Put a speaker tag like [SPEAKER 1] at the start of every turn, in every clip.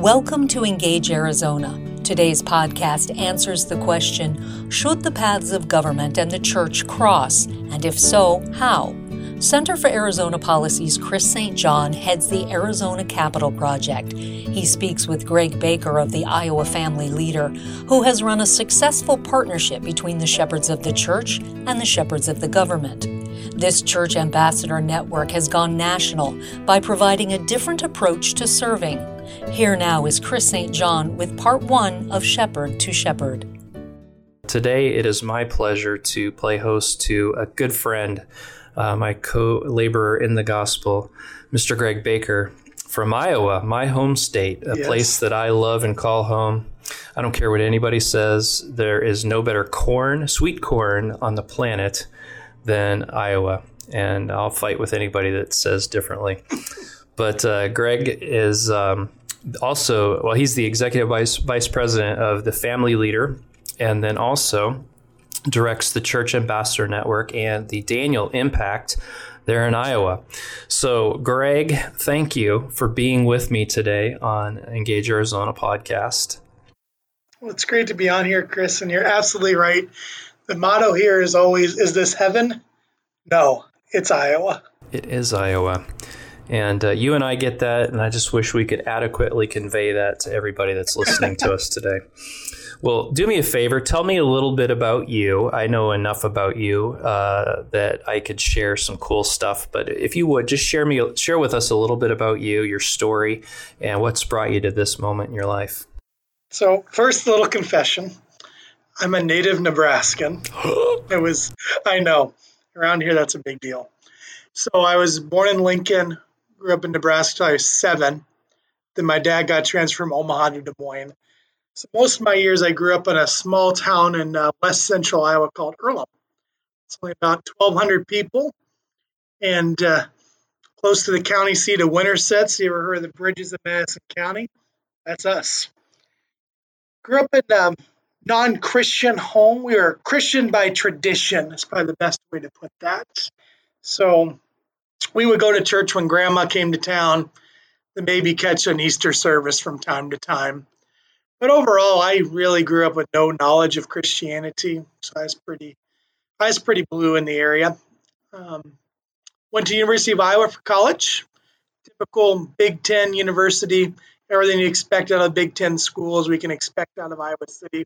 [SPEAKER 1] Welcome to Engage Arizona. Today's podcast answers the question Should the paths of government and the church cross? And if so, how? Center for Arizona Policy's Chris St. John heads the Arizona Capital Project. He speaks with Greg Baker of the Iowa Family Leader, who has run a successful partnership between the shepherds of the church and the shepherds of the government. This church ambassador network has gone national by providing a different approach to serving. Here now is Chris St. John with part one of Shepherd to Shepherd.
[SPEAKER 2] Today, it is my pleasure to play host to a good friend, uh, my co laborer in the gospel, Mr. Greg Baker from Iowa, my home state, a yes. place that I love and call home. I don't care what anybody says, there is no better corn, sweet corn on the planet than Iowa. And I'll fight with anybody that says differently. But uh, Greg is um, also, well, he's the executive vice, vice president of the Family Leader, and then also directs the Church Ambassador Network and the Daniel Impact there in Iowa. So, Greg, thank you for being with me today on Engage Arizona podcast.
[SPEAKER 3] Well, it's great to be on here, Chris, and you're absolutely right. The motto here is always Is this heaven? No, it's Iowa.
[SPEAKER 2] It is Iowa. And uh, you and I get that, and I just wish we could adequately convey that to everybody that's listening to us today. Well, do me a favor. Tell me a little bit about you. I know enough about you uh, that I could share some cool stuff. But if you would, just share me, share with us a little bit about you, your story, and what's brought you to this moment in your life.
[SPEAKER 3] So, first, little confession. I'm a native Nebraskan. it was, I know, around here that's a big deal. So I was born in Lincoln, grew up in Nebraska till I was seven. Then my dad got transferred from Omaha to Des Moines. So most of my years I grew up in a small town in uh, west central Iowa called Earlham. It's only about 1,200 people and uh, close to the county seat of Winterset. So you ever heard of the Bridges of Madison County? That's us. Grew up in a non Christian home. We were Christian by tradition, That's probably the best way to put that. So we would go to church when grandma came to town, and maybe catch an Easter service from time to time. But overall, I really grew up with no knowledge of Christianity, so I was pretty, I was pretty blue in the area. Um, went to University of Iowa for college, typical Big Ten university, everything you expect out of Big Ten schools we can expect out of Iowa City.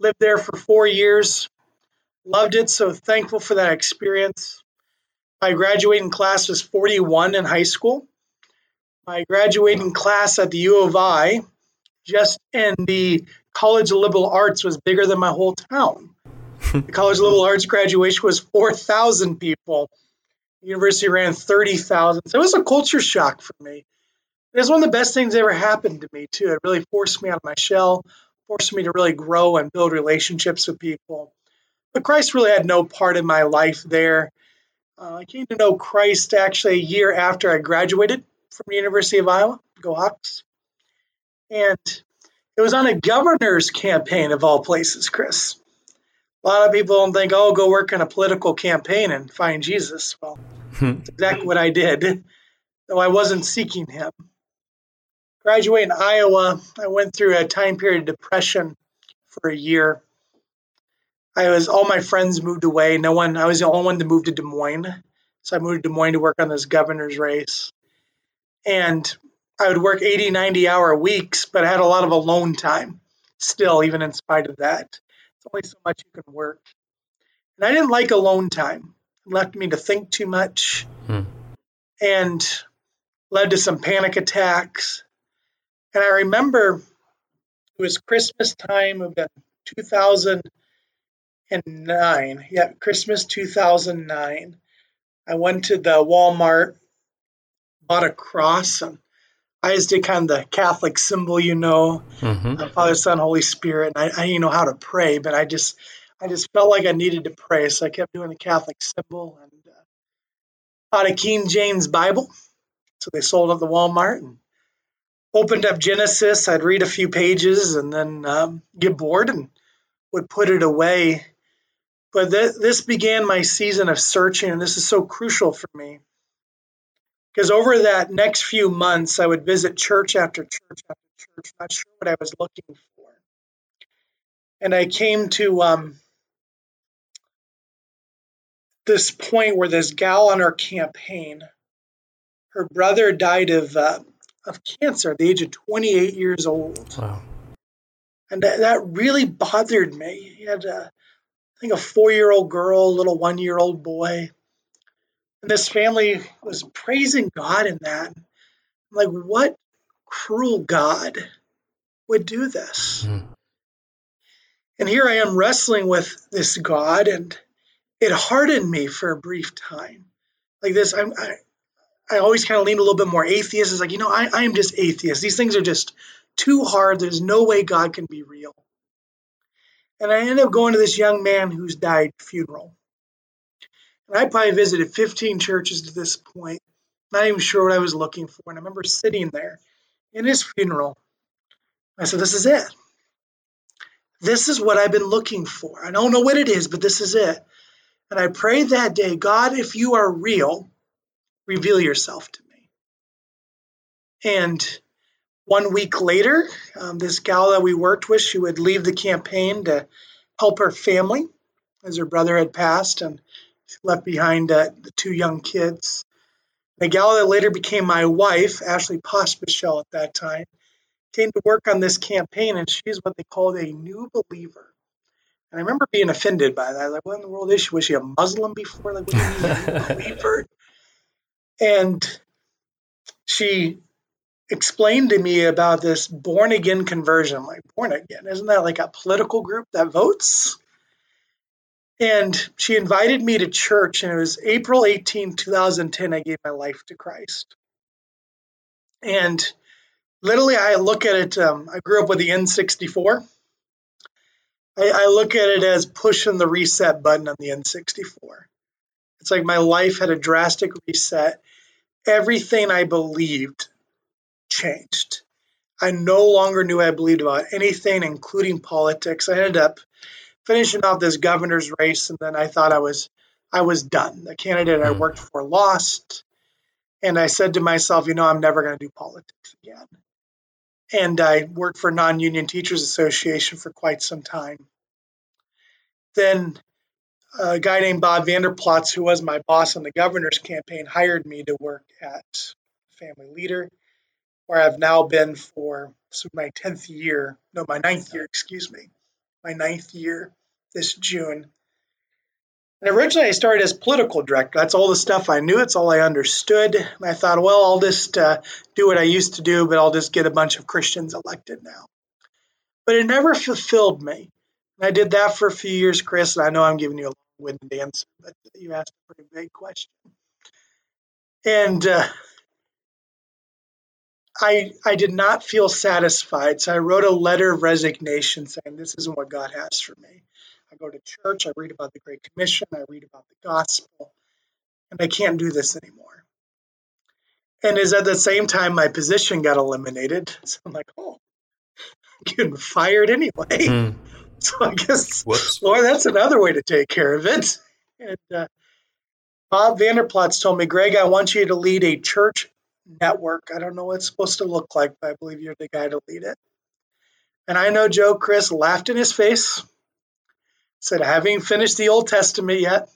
[SPEAKER 3] Lived there for four years, loved it, so thankful for that experience. My graduating class was 41 in high school. My graduating class at the U of I, just in the College of Liberal Arts, was bigger than my whole town. the College of Liberal Arts graduation was 4,000 people. The university ran 30,000. So it was a culture shock for me. It was one of the best things that ever happened to me, too. It really forced me out of my shell, forced me to really grow and build relationships with people. But Christ really had no part in my life there. Uh, I came to know Christ actually a year after I graduated from the University of Iowa, go Hawks. And it was on a governor's campaign of all places, Chris. A lot of people don't think, oh, go work on a political campaign and find Jesus. Well, that's exactly what I did, though I wasn't seeking him. Graduating in Iowa, I went through a time period of depression for a year. I was all my friends moved away. No one. I was the only one to move to Des Moines, so I moved to Des Moines to work on this governor's race. And I would work 80, 90 hour weeks, but I had a lot of alone time still, even in spite of that. It's only so much you can work. And I didn't like alone time. It left me to think too much hmm. and led to some panic attacks, and I remember it was Christmas time of 2009. Yeah, Christmas 2009. I went to the Walmart, bought a cross, and I just did kind of the Catholic symbol, you know, mm-hmm. Father, Son, Holy Spirit. And I, I didn't know how to pray, but I just, I just felt like I needed to pray, so I kept doing the Catholic symbol and uh, bought a King James Bible. So they sold at the Walmart, and opened up Genesis, I'd read a few pages and then um, get bored and would put it away. But th- this began my season of searching, and this is so crucial for me. Because over that next few months, I would visit church after church after church, not sure what I was looking for. And I came to um, this point where this gal on our campaign, her brother died of uh, of cancer at the age of 28 years old. Wow. And that, that really bothered me. He had, a, I think, a four year old girl, a little one year old boy. And this family was praising God in that. I'm like, what cruel God would do this? Mm. And here I am wrestling with this God, and it hardened me for a brief time. Like this, I'm, I, I always kind of lean a little bit more atheist. It's like, you know, I, I am just atheist. These things are just too hard. There's no way God can be real. And I ended up going to this young man who's died funeral. And I probably visited 15 churches to this point, not even sure what I was looking for. And I remember sitting there in his funeral. I said, This is it. This is what I've been looking for. I don't know what it is, but this is it. And I prayed that day, God, if you are real, reveal yourself to me. And one week later, um, this gal that we worked with, she would leave the campaign to help her family as her brother had passed and she left behind uh, the two young kids. The gal that later became my wife, Ashley Pospischel at that time, came to work on this campaign, and she's what they called a new believer. And I remember being offended by that. Like, what in the world is she? Was she a Muslim before? Like, what do you mean, a new believer? And she explained to me about this born again conversion. Like, born again? Isn't that like a political group that votes? And she invited me to church, and it was April 18, 2010. I gave my life to Christ. And literally, I look at it, um, I grew up with the N64. I, I look at it as pushing the reset button on the N64. It's like my life had a drastic reset. Everything I believed changed. I no longer knew I believed about anything, including politics. I ended up finishing off this governor's race, and then I thought I was I was done. The candidate I hmm. worked for lost, and I said to myself, you know, I'm never going to do politics again. And I worked for Non-Union Teachers Association for quite some time. Then a guy named Bob Vander Plaats, who was my boss on the governor's campaign, hired me to work at Family Leader where I've now been for so my 10th year, no, my ninth year, excuse me, my ninth year this June. And originally I started as political director. That's all the stuff I knew. It's all I understood. And I thought, well, I'll just uh, do what I used to do, but I'll just get a bunch of Christians elected now. But it never fulfilled me. And I did that for a few years, Chris. And I know I'm giving you a long-winded answer, but you asked a pretty big question. And uh, I, I did not feel satisfied. So I wrote a letter of resignation saying, This isn't what God has for me. I go to church, I read about the Great Commission, I read about the gospel, and I can't do this anymore. And is at the same time my position got eliminated. So I'm like, oh, I'm getting fired anyway. Mm. So I guess, Whoops. Lord, that's another way to take care of it. And uh, Bob Vander Plaats told me, Greg, I want you to lead a church network. I don't know what it's supposed to look like, but I believe you're the guy to lead it. And I know Joe Chris laughed in his face, said, I haven't finished the Old Testament yet.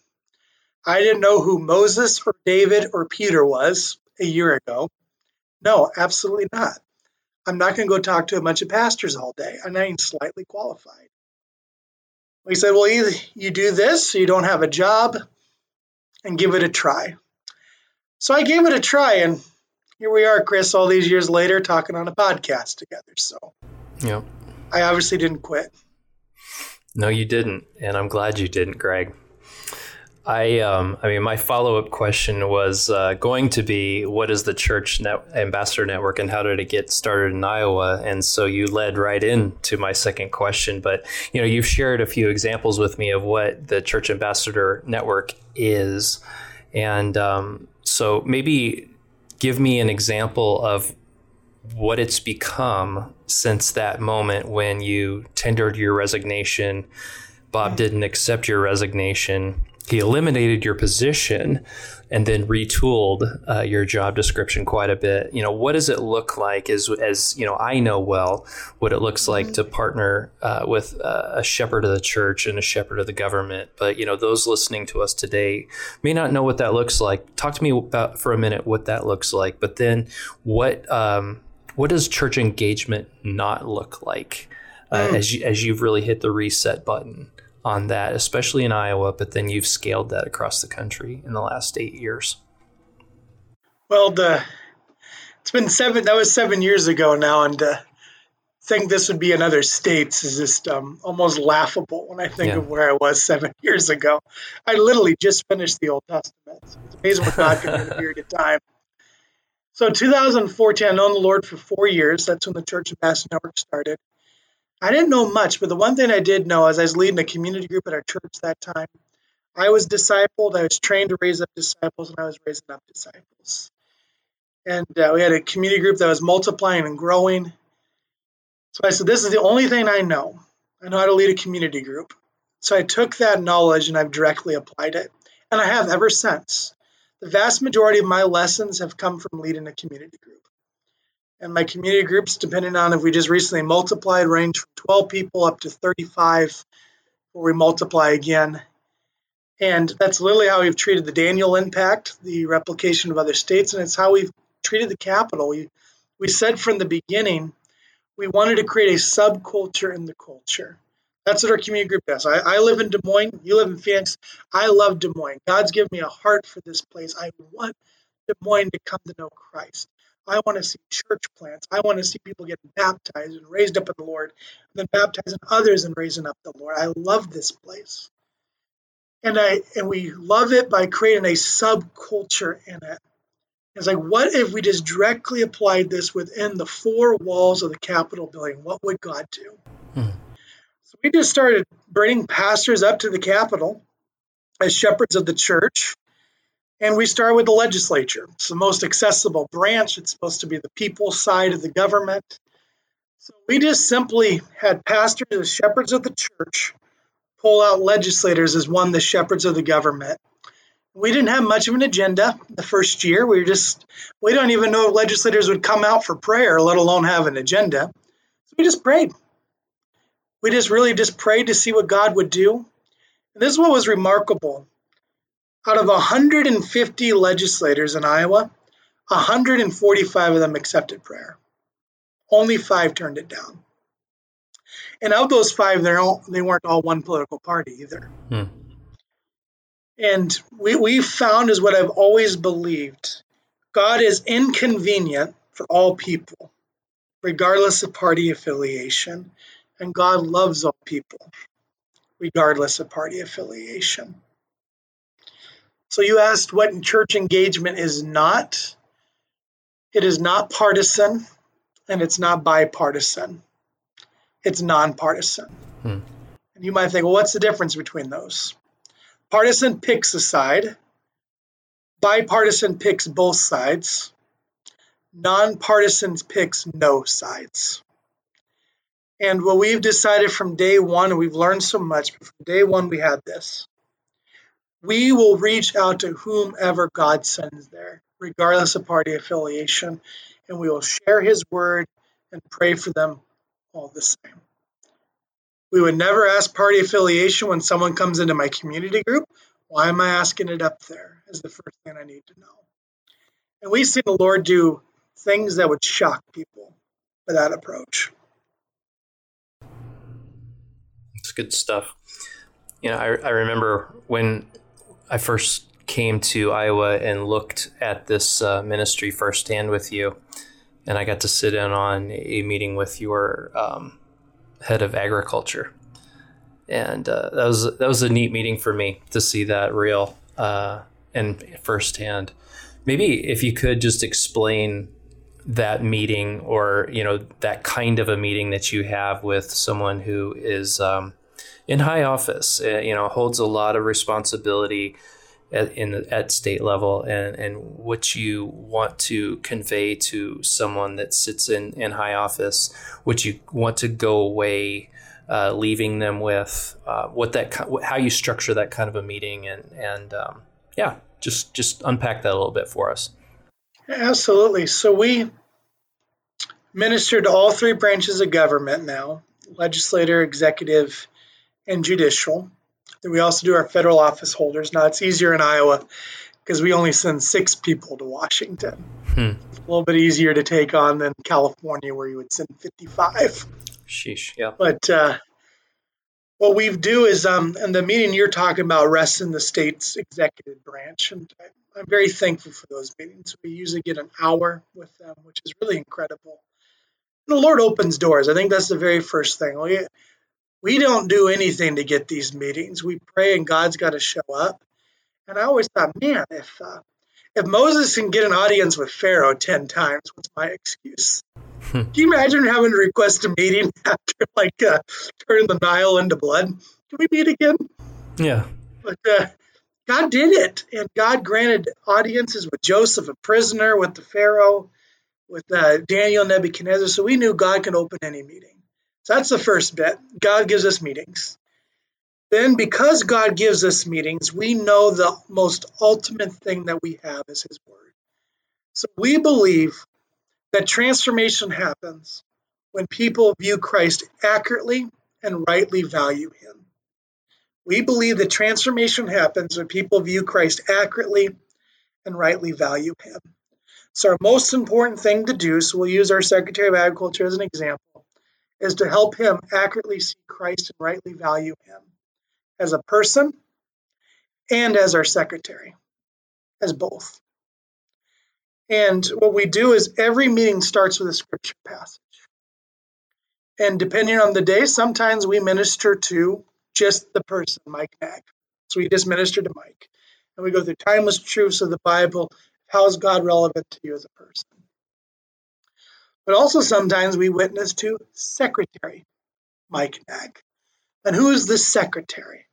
[SPEAKER 3] I didn't know who Moses or David or Peter was a year ago. No, absolutely not. I'm not going to go talk to a bunch of pastors all day. I'm not even slightly qualified. He said, Well, either you do this, so you don't have a job, and give it a try. So I gave it a try, and here we are, Chris, all these years later, talking on a podcast together. So,
[SPEAKER 2] yeah,
[SPEAKER 3] I obviously didn't quit.
[SPEAKER 2] No, you didn't, and I'm glad you didn't, Greg. I, um, I mean, my follow up question was uh, going to be, what is the church net- ambassador network, and how did it get started in Iowa? And so you led right into my second question. But you know, you've shared a few examples with me of what the church ambassador network is, and um, so maybe give me an example of what it's become since that moment when you tendered your resignation. Bob didn't accept your resignation. He eliminated your position. And then retooled uh, your job description quite a bit. You know, what does it look like? As as you know, I know well what it looks like to partner uh, with uh, a shepherd of the church and a shepherd of the government. But you know, those listening to us today may not know what that looks like. Talk to me about for a minute what that looks like. But then, what um, what does church engagement not look like uh, mm. as you, as you've really hit the reset button? On that, especially in Iowa, but then you've scaled that across the country in the last eight years?
[SPEAKER 3] Well, the it's been seven. That was seven years ago now, and uh, think this would be in other states is just um, almost laughable when I think yeah. of where I was seven years ago. I literally just finished the Old Testament. So it's amazing what God can do in a period of time. So 2014, I've known the Lord for four years. That's when the Church Ambassador Network started. I didn't know much, but the one thing I did know as I was leading a community group at our church that time, I was discipled. I was trained to raise up disciples, and I was raising up disciples. And uh, we had a community group that was multiplying and growing. So I said, This is the only thing I know. I know how to lead a community group. So I took that knowledge and I've directly applied it. And I have ever since. The vast majority of my lessons have come from leading a community group. And my community groups, depending on if we just recently multiplied, range from 12 people up to 35 where we multiply again. And that's literally how we've treated the Daniel impact, the replication of other states, and it's how we've treated the capital. We, we said from the beginning we wanted to create a subculture in the culture. That's what our community group does. I, I live in Des Moines. You live in Phoenix. I love Des Moines. God's given me a heart for this place. I want Des Moines to come to know Christ. I want to see church plants. I want to see people getting baptized and raised up in the Lord, and then baptizing others and raising up the Lord. I love this place. And I and we love it by creating a subculture in it. It's like, what if we just directly applied this within the four walls of the Capitol building? What would God do? Hmm. So we just started bringing pastors up to the Capitol as shepherds of the church and we start with the legislature. It's the most accessible branch. It's supposed to be the people side of the government. So we just simply had pastors as shepherds of the church pull out legislators as one the shepherds of the government. We didn't have much of an agenda the first year. We were just we don't even know if legislators would come out for prayer, let alone have an agenda. So we just prayed. We just really just prayed to see what God would do. And this is what was remarkable. Out of 150 legislators in Iowa, 145 of them accepted prayer. Only five turned it down. And of those five, they're all, they weren't all one political party either. Hmm. And we, we found is what I've always believed God is inconvenient for all people, regardless of party affiliation. And God loves all people, regardless of party affiliation. So you asked what church engagement is not. It is not partisan and it's not bipartisan. It's nonpartisan. Hmm. And you might think, well, what's the difference between those? Partisan picks a side, bipartisan picks both sides, nonpartisan picks no sides. And what we've decided from day one, and we've learned so much, but from day one we had this we will reach out to whomever God sends there, regardless of party affiliation, and we will share His word and pray for them all the same. We would never ask party affiliation when someone comes into my community group. Why am I asking it up there? Is the first thing I need to know. And we see the Lord do things that would shock people with that approach.
[SPEAKER 2] It's good stuff. You know, I, I remember when I first came to Iowa and looked at this uh, ministry firsthand with you, and I got to sit in on a meeting with your um, head of agriculture, and uh, that was that was a neat meeting for me to see that real uh, and firsthand. Maybe if you could just explain that meeting, or you know that kind of a meeting that you have with someone who is um, in high office, uh, you know, holds a lot of responsibility at, in at state level, and and what you want to convey to someone that sits in in high office, what you want to go away. Uh, leaving them with uh, what that how you structure that kind of a meeting and and um, yeah Just just unpack that a little bit for us.
[SPEAKER 3] Absolutely. So we minister to all three branches of government now legislature, executive, and judicial. Then we also do our federal office holders. Now it's easier in Iowa because we only send six people to Washington. Hmm. a little bit easier to take on than California, where you would send 55.
[SPEAKER 2] Sheesh, yeah.
[SPEAKER 3] But uh, what we do is, um, and the meeting you're talking about rests in the state's executive branch, and I'm very thankful for those meetings. We usually get an hour with them, which is really incredible. And the Lord opens doors. I think that's the very first thing. We, we don't do anything to get these meetings. We pray, and God's got to show up. And I always thought, man, if uh, if Moses can get an audience with Pharaoh ten times, what's my excuse? Hmm. Can you imagine having to request a meeting after like uh, turning the Nile into blood? Can we meet again?
[SPEAKER 2] Yeah.
[SPEAKER 3] But uh, God did it, and God granted audiences with Joseph, a prisoner, with the Pharaoh, with uh, Daniel, Nebuchadnezzar. So we knew God can open any meeting. So that's the first bit. God gives us meetings. Then, because God gives us meetings, we know the most ultimate thing that we have is His Word. So we believe that transformation happens when people view Christ accurately and rightly value Him. We believe that transformation happens when people view Christ accurately and rightly value Him. So, our most important thing to do, so we'll use our Secretary of Agriculture as an example, is to help him accurately see Christ and rightly value Him as a person and as our secretary, as both. And what we do is every meeting starts with a scripture passage. And depending on the day, sometimes we minister to just the person, Mike Naig. So we just minister to Mike. And we go through timeless truths of the Bible. How is God relevant to you as a person? But also sometimes we witness to Secretary Mike Naig. And who is the secretary?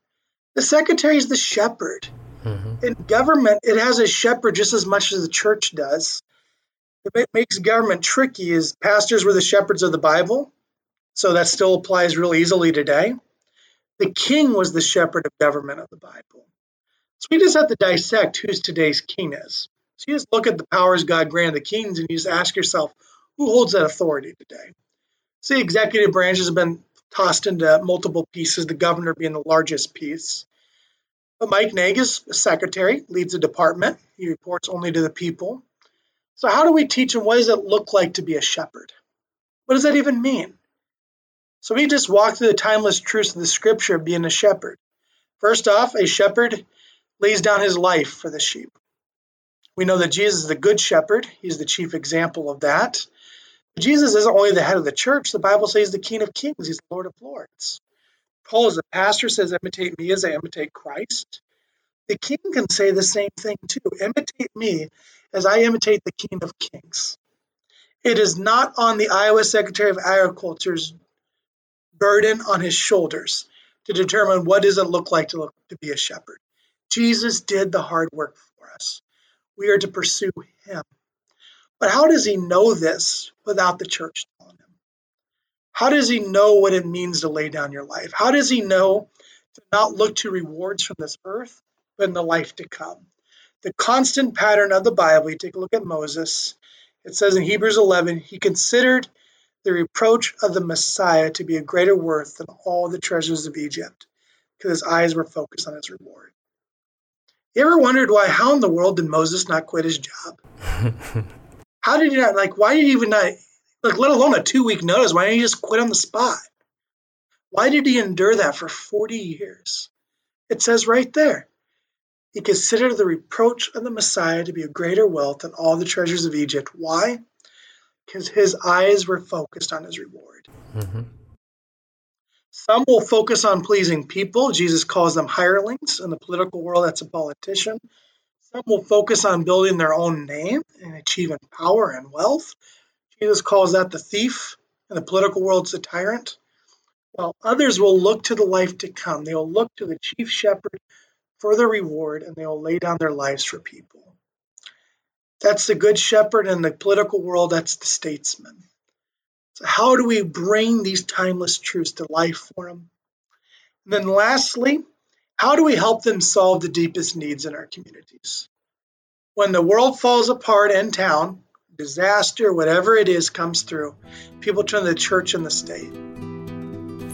[SPEAKER 3] The secretary is the shepherd. Mm-hmm. In government, it has a shepherd just as much as the church does. What makes government tricky is pastors were the shepherds of the Bible, so that still applies real easily today. The king was the shepherd of government of the Bible. So we just have to dissect who's today's king is. So you just look at the powers God granted the kings and you just ask yourself, who holds that authority today? See, executive branches have been tossed into multiple pieces, the governor being the largest piece. But Mike Naig is a secretary, leads a department. He reports only to the people. So, how do we teach him what does it look like to be a shepherd? What does that even mean? So, we just walk through the timeless truths of the scripture of being a shepherd. First off, a shepherd lays down his life for the sheep. We know that Jesus is the good shepherd, he's the chief example of that. Jesus isn't only the head of the church, the Bible says the King of Kings, he's the Lord of Lords. Paul, as a pastor, says, Imitate me as I imitate Christ. The king can say the same thing too. Imitate me as I imitate the King of Kings. It is not on the Iowa Secretary of Agriculture's burden on his shoulders to determine what does it look like to, look, to be a shepherd. Jesus did the hard work for us. We are to pursue him. But how does he know this without the church telling him? How does he know what it means to lay down your life? How does he know to not look to rewards from this earth, but in the life to come? The constant pattern of the Bible, you take a look at Moses, it says in Hebrews 11, he considered the reproach of the Messiah to be a greater worth than all the treasures of Egypt, because his eyes were focused on his reward. You ever wondered why, how in the world did Moses not quit his job? How did he not like? Why did he even not like? Let alone a two week notice. Why didn't he just quit on the spot? Why did he endure that for forty years? It says right there. He considered the reproach of the Messiah to be a greater wealth than all the treasures of Egypt. Why? Because his eyes were focused on his reward. Mm-hmm. Some will focus on pleasing people. Jesus calls them hirelings. In the political world, that's a politician. Some will focus on building their own name and achieving power and wealth. Jesus calls that the thief. and the political world's the tyrant. While others will look to the life to come. They will look to the chief shepherd for the reward and they will lay down their lives for people. That's the good shepherd. and the political world, that's the statesman. So, how do we bring these timeless truths to life for them? And then, lastly, how do we help them solve the deepest needs in our communities? when the world falls apart in town, disaster, whatever it is, comes through, people turn to the church and the state.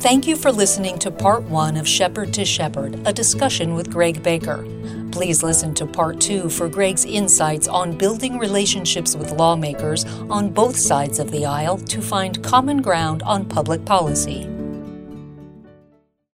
[SPEAKER 1] Thank you for listening to part one of Shepherd to Shepherd, a discussion with Greg Baker. Please listen to part two for Greg's insights on building relationships with lawmakers on both sides of the aisle to find common ground on public policy.